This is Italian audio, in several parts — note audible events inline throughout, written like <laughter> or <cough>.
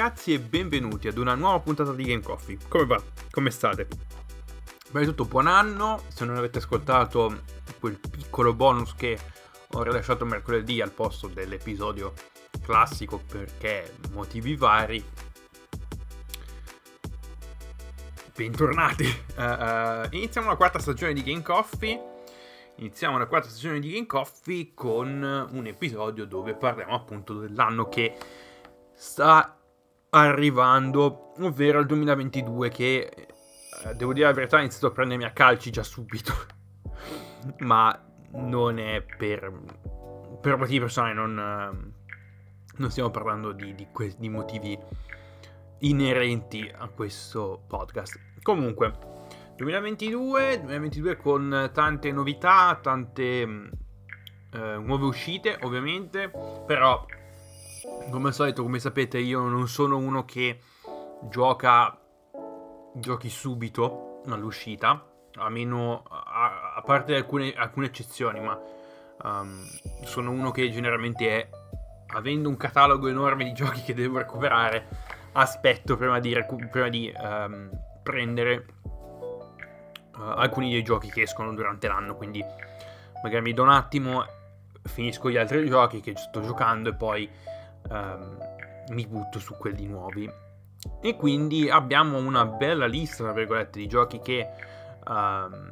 Ragazzi e benvenuti ad una nuova puntata di Game Coffee. Come va? Come state? Prima di tutto buon anno, se non avete ascoltato quel piccolo bonus che ho rilasciato mercoledì al posto dell'episodio classico perché motivi vari, bentornati. Uh, uh, iniziamo la quarta stagione di Game Coffee. Iniziamo la quarta stagione di Game Coffee con un episodio dove parliamo appunto dell'anno che sta arrivando, ovvero il 2022 che eh, devo dire la verità ha iniziato a prendermi a calci già subito. <laughs> Ma non è per, per motivi personali, non, eh, non stiamo parlando di, di, que- di motivi inerenti a questo podcast. Comunque, 2022, 2022 con tante novità, tante eh, nuove uscite, ovviamente, però come al solito, come sapete, io non sono uno che gioca giochi subito all'uscita, a meno a, a parte alcune, alcune, eccezioni, ma um, sono uno che generalmente è avendo un catalogo enorme di <laughs> giochi che devo recuperare, aspetto prima di, recu- prima di um, prendere uh, alcuni dei giochi che escono durante l'anno, quindi magari mi do un attimo, finisco gli altri giochi che sto giocando e poi um, mi butto su quelli nuovi. E quindi abbiamo una bella lista, tra virgolette, di giochi che, um,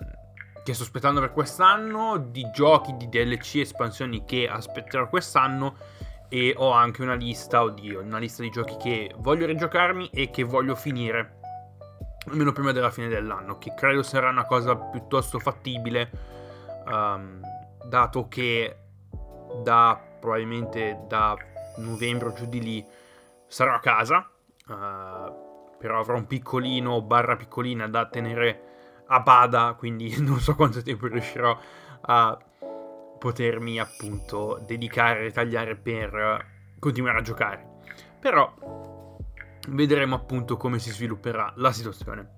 che sto aspettando per quest'anno, di giochi di DLC espansioni che aspetterò quest'anno e ho anche una lista, oddio, una lista di giochi che voglio rigiocarmi e che voglio finire almeno prima della fine dell'anno, che credo sarà una cosa piuttosto fattibile, um, dato che da probabilmente da novembre o giù di lì sarò a casa, uh, però avrò un piccolino barra piccolina da tenere a bada, quindi <laughs> non so quanto tempo riuscirò a potermi appunto dedicare e tagliare per continuare a giocare. Però vedremo appunto come si svilupperà la situazione.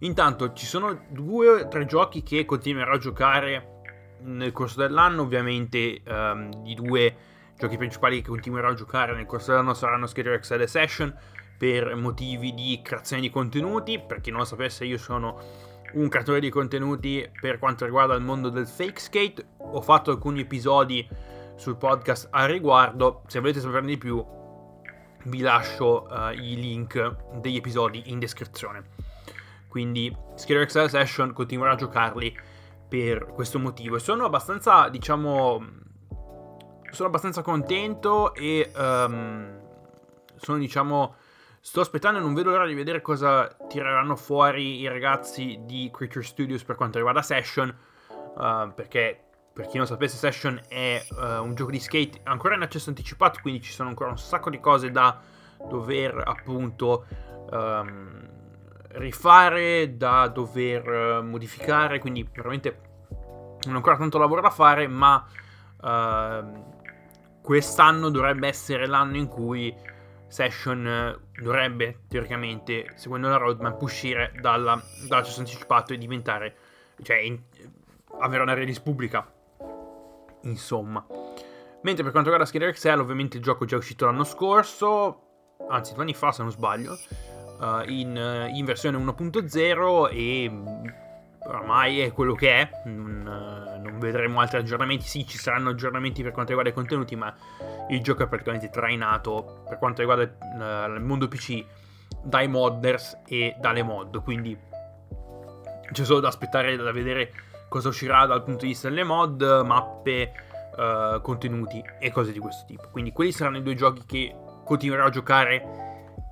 Intanto ci sono due o tre giochi che continuerò a giocare nel corso dell'anno, ovviamente um, i due giochi principali che continuerò a giocare nel corso dell'anno saranno Excel e Session per motivi di creazione di contenuti. Per chi non lo sapesse, io sono un creatore di contenuti per quanto riguarda il mondo del fake skate. Ho fatto alcuni episodi sul podcast a riguardo. Se volete saperne di più, vi lascio uh, i link degli episodi in descrizione. Quindi, Schedule Excel Session continuerò a giocarli per questo motivo. E sono abbastanza, diciamo sono abbastanza contento e um, sono diciamo sto aspettando e non vedo l'ora di vedere cosa tireranno fuori i ragazzi di Creature Studios per quanto riguarda Session uh, perché per chi non sapesse Session è uh, un gioco di skate ancora in accesso anticipato quindi ci sono ancora un sacco di cose da dover appunto um, rifare da dover uh, modificare quindi veramente non ho ancora tanto lavoro da fare ma quest'anno dovrebbe essere l'anno in cui Session eh, dovrebbe teoricamente, seguendo la roadmap, uscire dalla, dall'accesso anticipato e diventare, cioè, in, avere una release pubblica. Insomma. Mentre per quanto riguarda Skyler Excel, ovviamente il gioco è già uscito l'anno scorso, anzi due anni fa se non sbaglio, uh, in, in, versione 1.0 e oramai è quello che è, non, non, vedremo altri aggiornamenti, sì ci saranno aggiornamenti per quanto riguarda i contenuti, ma il gioco è praticamente trainato per quanto riguarda uh, il mondo PC dai modders e dalle mod, quindi c'è solo da aspettare da vedere cosa uscirà dal punto di vista delle mod, mappe, uh, contenuti e cose di questo tipo. Quindi quelli saranno i due giochi che continuerò a giocare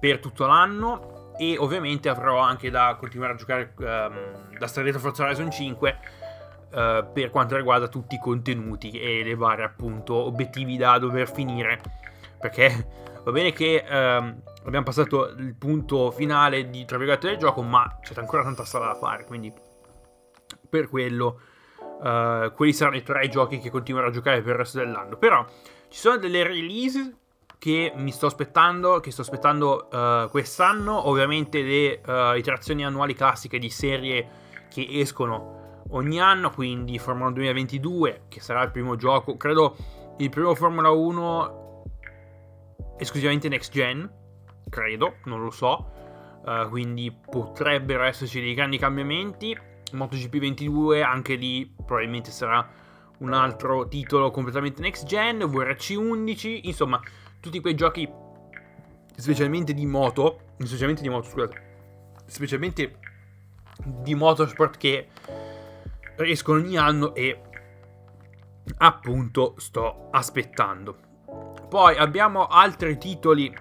per tutto l'anno e ovviamente avrò anche da continuare a giocare um, da Star Forza Horizon 5 uh, eh, per quanto riguarda tutti i contenuti e le varie appunto obiettivi da dover finire. Perché va bene che um, abbiamo passato il punto finale di tra virgolette del gioco ma c'è ancora tanta strada da fare quindi per quello uh, quelli saranno i tre giochi che continuerò a giocare per il resto dell'anno. Però ci sono delle release che mi sto aspettando, che sto aspettando uh, quest'anno, ovviamente le uh, iterazioni annuali classiche di serie che escono ogni anno, quindi Formula 2022, che sarà il primo gioco, credo il primo Formula 1 esclusivamente next gen, credo, non lo so. Uh, quindi potrebbero esserci dei grandi cambiamenti. MotoGP 22 anche lì probabilmente sarà un altro titolo completamente next gen, VRC 11, insomma, tutti quei giochi specialmente di moto, specialmente di moto, scusate, specialmente di motorsport che escono ogni anno e appunto sto aspettando. Poi abbiamo altri titoli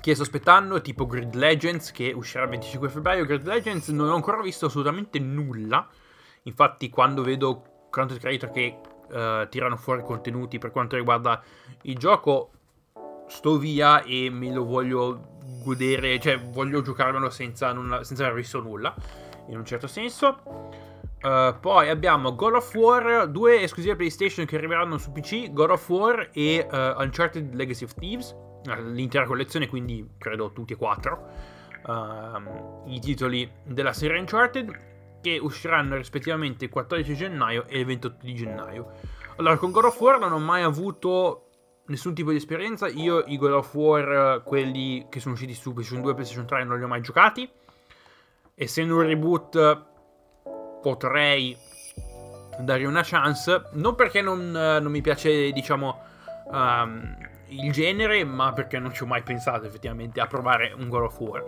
che sto aspettando, tipo Grid Legends che uscirà il 25 febbraio. Grid Legends non ho ancora visto assolutamente nulla. Infatti, quando vedo content creator che uh, tirano fuori contenuti per quanto riguarda il gioco, sto via e me lo voglio godere, cioè voglio giocarmelo senza, non, senza aver visto nulla, in un certo senso. Uh, poi abbiamo God of War, due esclusive PlayStation che arriveranno su PC, God of War e uh, Uncharted Legacy of Thieves, l'intera collezione, quindi credo tutti e quattro uh, i titoli della serie Uncharted che usciranno rispettivamente il 14 gennaio e il 28 di gennaio. Allora, con God of War non ho mai avuto nessun tipo di esperienza. Io i God of War, quelli che sono usciti su PlayStation 2 e PlayStation 3, non li ho mai giocati. Essendo un reboot, potrei dare una chance. Non perché non, non mi piace, diciamo, um, il genere, ma perché non ci ho mai pensato effettivamente a provare un God of War.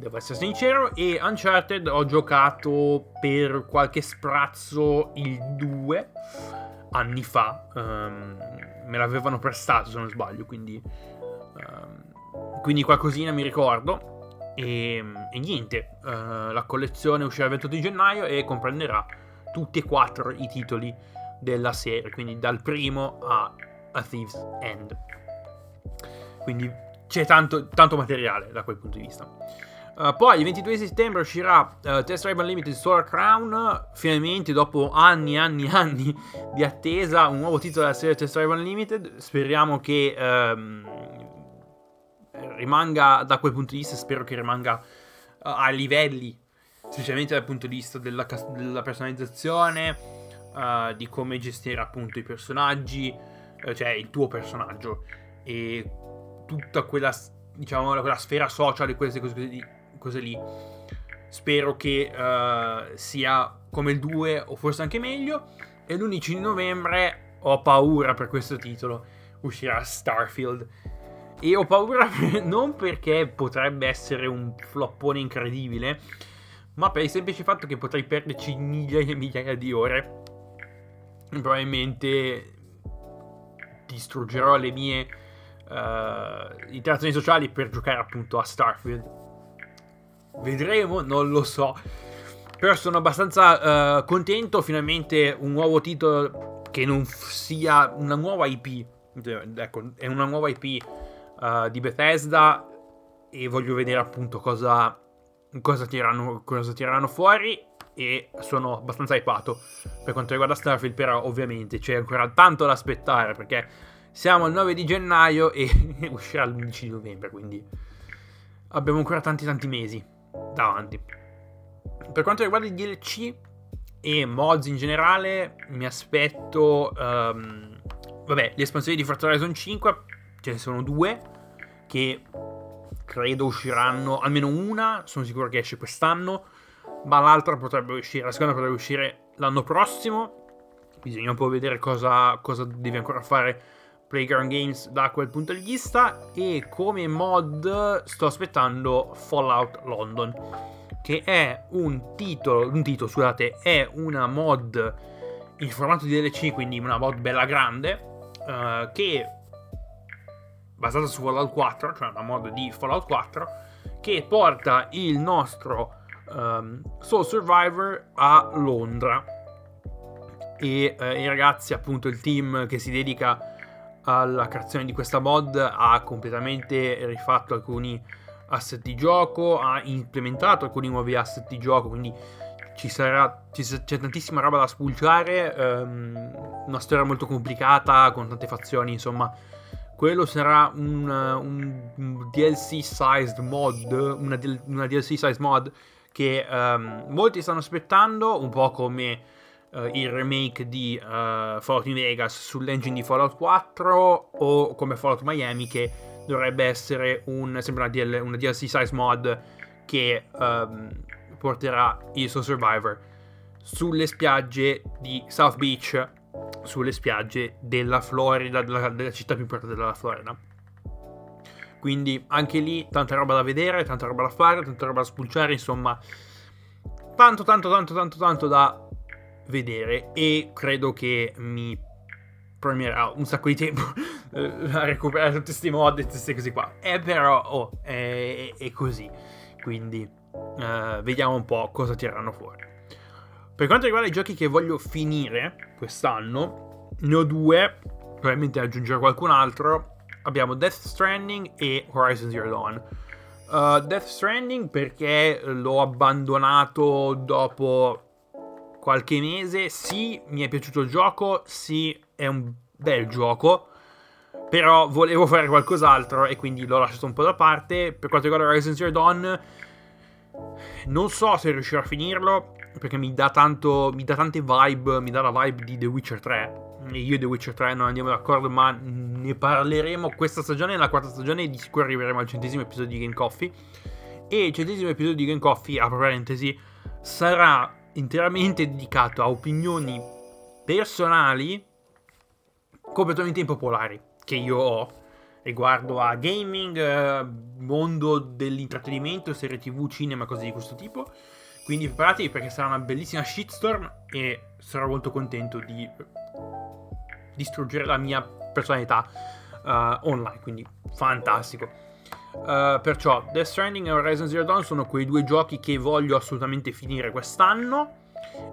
Devo essere sincero. E Uncharted ho giocato per qualche sprazzo il 2 anni fa. Um, me l'avevano prestato se non sbaglio, quindi, um, quindi qualcosina mi ricordo. E, e niente, uh, la collezione uscirà il 28 di gennaio e comprenderà tutti e quattro i titoli della serie, quindi dal primo a A Thief's End. Quindi c'è tanto, tanto materiale da quel punto di vista. Uh, poi il 22 settembre uscirà uh, Test Drive Unlimited Solar Crown. Finalmente, dopo anni e anni e <laughs> anni di attesa, un nuovo titolo della serie Test Drive Unlimited. Speriamo che um, rimanga da quel punto di vista. Spero che rimanga uh, a livelli, specialmente dal punto di vista della, della personalizzazione, di come gestire appunto i personaggi, cioè il tuo personaggio e tutta quella, diciamo, quella sfera social e queste cose, cose lì. Spero che uh, sia come il 2 o forse anche meglio. E l'11 di novembre ho paura per questo titolo. Uscirà Starfield. E ho paura <laughs> non perché potrebbe essere un floppone incredibile, ma per il semplice fatto che potrei perderci migliaia e migliaia di ore. Probabilmente distruggerò le mie uh, interazioni sociali per giocare appunto a Starfield. Vedremo, non lo so. Però sono abbastanza uh, contento. Finalmente un nuovo titolo che non sia una nuova IP. Ecco, è una nuova IP uh, eh, di Bethesda. E voglio vedere appunto cosa, cosa, tireranno, cosa tireranno fuori. E sono abbastanza hypato per quanto riguarda Starfield. Però ovviamente c'è ancora tanto da aspettare perché siamo al 9 di gennaio e <laughs> uscirà l'11 di novembre, quindi abbiamo ancora tanti tanti mesi davanti. Per quanto riguarda i DLC e mods in generale, mi aspetto... Um, vabbè, le espansioni di Forza Horizon 5, ce ne sono due, che credo usciranno, almeno una, sono sicuro che esce quest'anno, ma l'altra potrebbe uscire, la seconda potrebbe uscire l'anno prossimo. Bisogna un po' vedere cosa, cosa devi ancora fare Playground Games da quel punto di vista e come mod sto aspettando Fallout London che è un titolo, un titolo scusate, è una mod in formato di DLC, quindi una mod bella grande uh, che basata su Fallout 4, cioè una mod di Fallout 4 che porta il nostro um, Soul Survivor a Londra. E uh, i ragazzi appunto il team che si dedica alla creazione di questa mod ha completamente rifatto alcuni asset di gioco, ha implementato alcuni nuovi asset di gioco, quindi ci sarà, ci, c'è tantissima roba da spulciare, um, una storia molto complicata con tante fazioni, insomma, quello sarà un, un DLC sized mod, una, una DLC sized mod che um, molti stanno aspettando, un po' come uh, il remake di uh, Fallout New Vegas sull'engine di Fallout 4 o come Fallout Miami che dovrebbe essere un, sempre una, DL, una DLC size mod che um, porterà il suo Survivor sulle spiagge di South Beach, sulle spiagge della Florida, della, della città più importante della Florida. Quindi anche lì tanta roba da vedere, tanta roba da fare, tanta roba da spulciare, insomma, tanto, tanto, tanto, tanto, tanto da vedere e credo che mi premierà un sacco di tempo <laughs> a recuperare tutti questi mod e queste cose qua. E eh, però, oh, è, è così. Quindi, uh, vediamo un po' cosa tireranno fuori. Per quanto riguarda i giochi che voglio finire quest'anno, ne ho due, probabilmente aggiungerò qualcun altro. Abbiamo Death Stranding e Horizon Zero Dawn. Uh, Death Stranding perché l'ho abbandonato dopo qualche mese. Sì, mi è piaciuto il gioco, sì, è un bel gioco. Però volevo fare qualcos'altro e quindi l'ho lasciato un po' da parte. Per quanto riguarda Horizon Zero Dawn, non so se riuscirò a finirlo. Perché mi dà tanto. Mi dà tante vibe. Mi dà la vibe di The Witcher 3. E io e The Witcher 3 non andiamo d'accordo, ma ne parleremo questa stagione. Nella quarta stagione di sicuro arriveremo al centesimo episodio di Game Coffee. E il centesimo episodio di Game Coffee, a parentesi, sarà interamente dedicato a opinioni personali completamente impopolari che io ho riguardo a gaming, eh, mondo dell'intrattenimento, serie tv, cinema, cose di questo tipo. Quindi preparatevi perché sarà una bellissima shitstorm e sarò molto contento di distruggere la mia personalità uh, online, quindi fantastico. Uh, perciò Death Stranding e Horizon Zero Dawn sono quei due giochi che voglio assolutamente finire quest'anno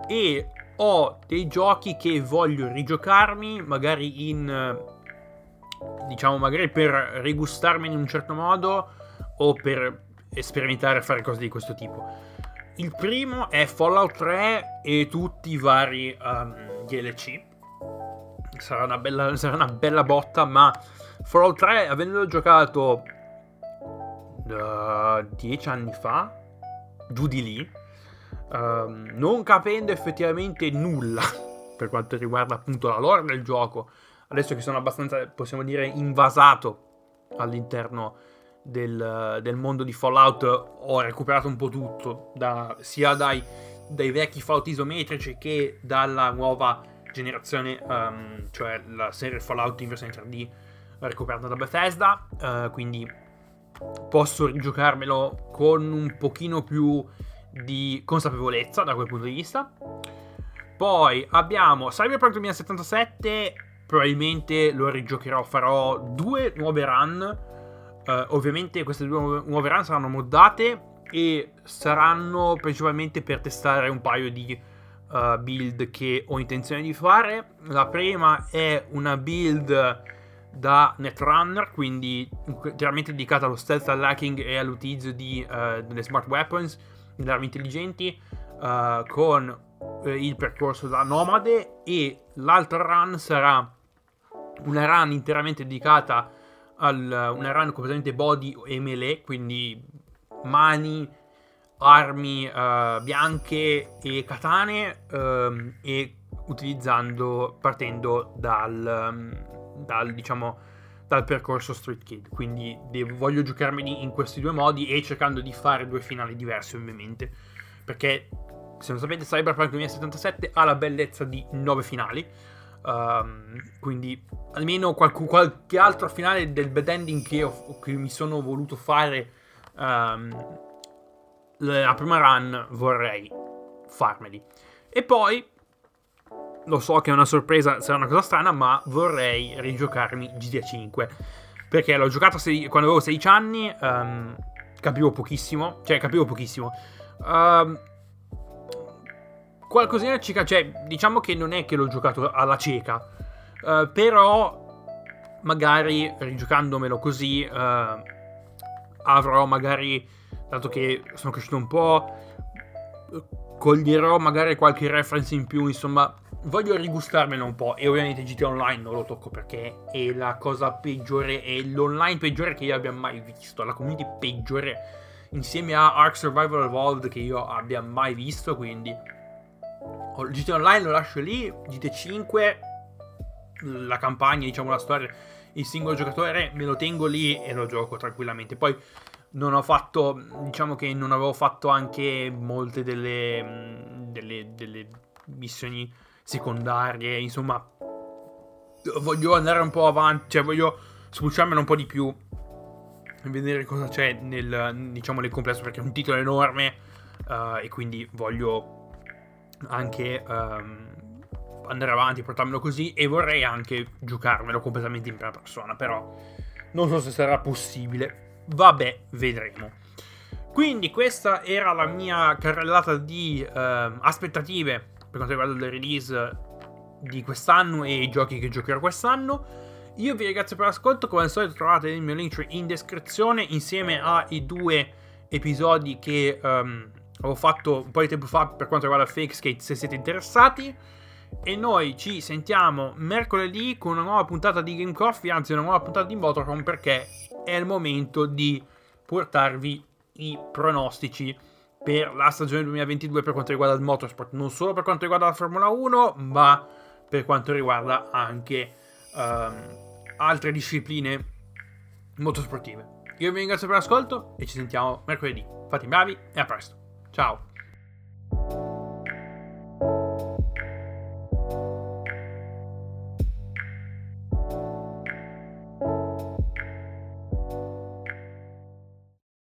e ho dei giochi che voglio rigiocarmi magari in diciamo magari per rigustarmi in un certo modo o per sperimentare a fare cose di questo tipo. Il primo è Fallout 3 e tutti i vari um, DLC. Sarà una, bella, sarà una bella botta, ma Fallout 3, avendolo giocato 10 uh, anni fa, giù di lì, um, non capendo effettivamente nulla <laughs> per quanto riguarda appunto la lore del gioco, adesso che sono abbastanza, possiamo dire, invasato all'interno del, del mondo di Fallout, ho recuperato un po' tutto, da, sia dai, dai, vecchi Fallout isometrici che dalla nuova generazione, um, cioè la serie Fallout in versione 3D recuperata da Bethesda, uh, quindi posso rigiocarmelo con un pochino più di consapevolezza da quel punto di vista. Poi abbiamo Cyberpunk 2077 probabilmente lo rigiocherò, farò due nuove run. Uh, ovviamente queste due nuove run saranno moddate e saranno principalmente per testare un paio di uh, build che ho intenzione di fare. La prima è una build da Netrunner, quindi chiaramente dedicata allo stealth, al hacking e all'utilizzo di, uh, delle smart weapons, delle armi intelligenti, con il percorso da nomade e l'altra run sarà una run interamente dedicata al una run completamente body e melee, quindi mani, armi uh, bianche e katane um, e utilizzando partendo dal, dal diciamo dal percorso Street Kid. Quindi devo, voglio giocarmeli in questi due modi e cercando di fare due finali diversi ovviamente. Perché se non sapete Cyberpunk 2077 ha la bellezza di 9 finali. Um, quindi almeno qualche, qualche, altro finale del bad ending che, ho, che mi sono voluto fare um, la prima run vorrei farmeli. E poi lo so che è una sorpresa, sarà una cosa strana, ma vorrei rigiocarmi GTA 5 perché l'ho giocato sei, quando avevo 16 anni, um, capivo pochissimo, cioè capivo pochissimo. Um, qualcosina ci cioè diciamo che non è che l'ho giocato alla cieca, uh, però magari rigiocandomelo così uh, avrò magari, dato che sono cresciuto un po', coglierò magari qualche reference in più, insomma voglio rigustarmelo un po' e ovviamente GT Online non lo tocco perché è la cosa peggiore, è l'online peggiore che io abbia mai visto, la community peggiore insieme a Ark Survival Evolved che io abbia mai visto, quindi GT Online lo lascio lì, GT5, la campagna, diciamo la storia, il singolo giocatore me lo tengo lì e lo gioco tranquillamente. Poi non ho fatto, diciamo che non avevo fatto anche molte delle, delle, delle missioni secondarie, insomma, voglio andare un po' avanti, cioè voglio spulciarmelo un po' di più e vedere cosa c'è nel, diciamo, nel complesso perché è un titolo enorme uh, e quindi voglio anche um, andare avanti, portarmelo così e vorrei anche giocarmelo completamente in prima persona, però non so se sarà possibile. Vabbè, vedremo. Quindi questa era la mia carrellata di uh, aspettative per quanto riguarda le release di quest'anno e i giochi che giocherò quest'anno. Io vi ringrazio per l'ascolto, come al solito trovate il mio link in descrizione insieme ai due episodi che um, avevo fatto un po' di tempo fa per quanto riguarda Fake Skate se siete interessati. E noi ci sentiamo mercoledì con una nuova puntata di Game Coffee, anzi una nuova puntata di Motorhome perché è il momento di portarvi i pronostici per la stagione 2022 per quanto riguarda il motorsport, non solo per quanto riguarda la Formula 1, ma per quanto riguarda anche um, altre discipline motorsportive. Io vi ringrazio per l'ascolto e ci sentiamo mercoledì. Fate i bravi e a presto. Ciao.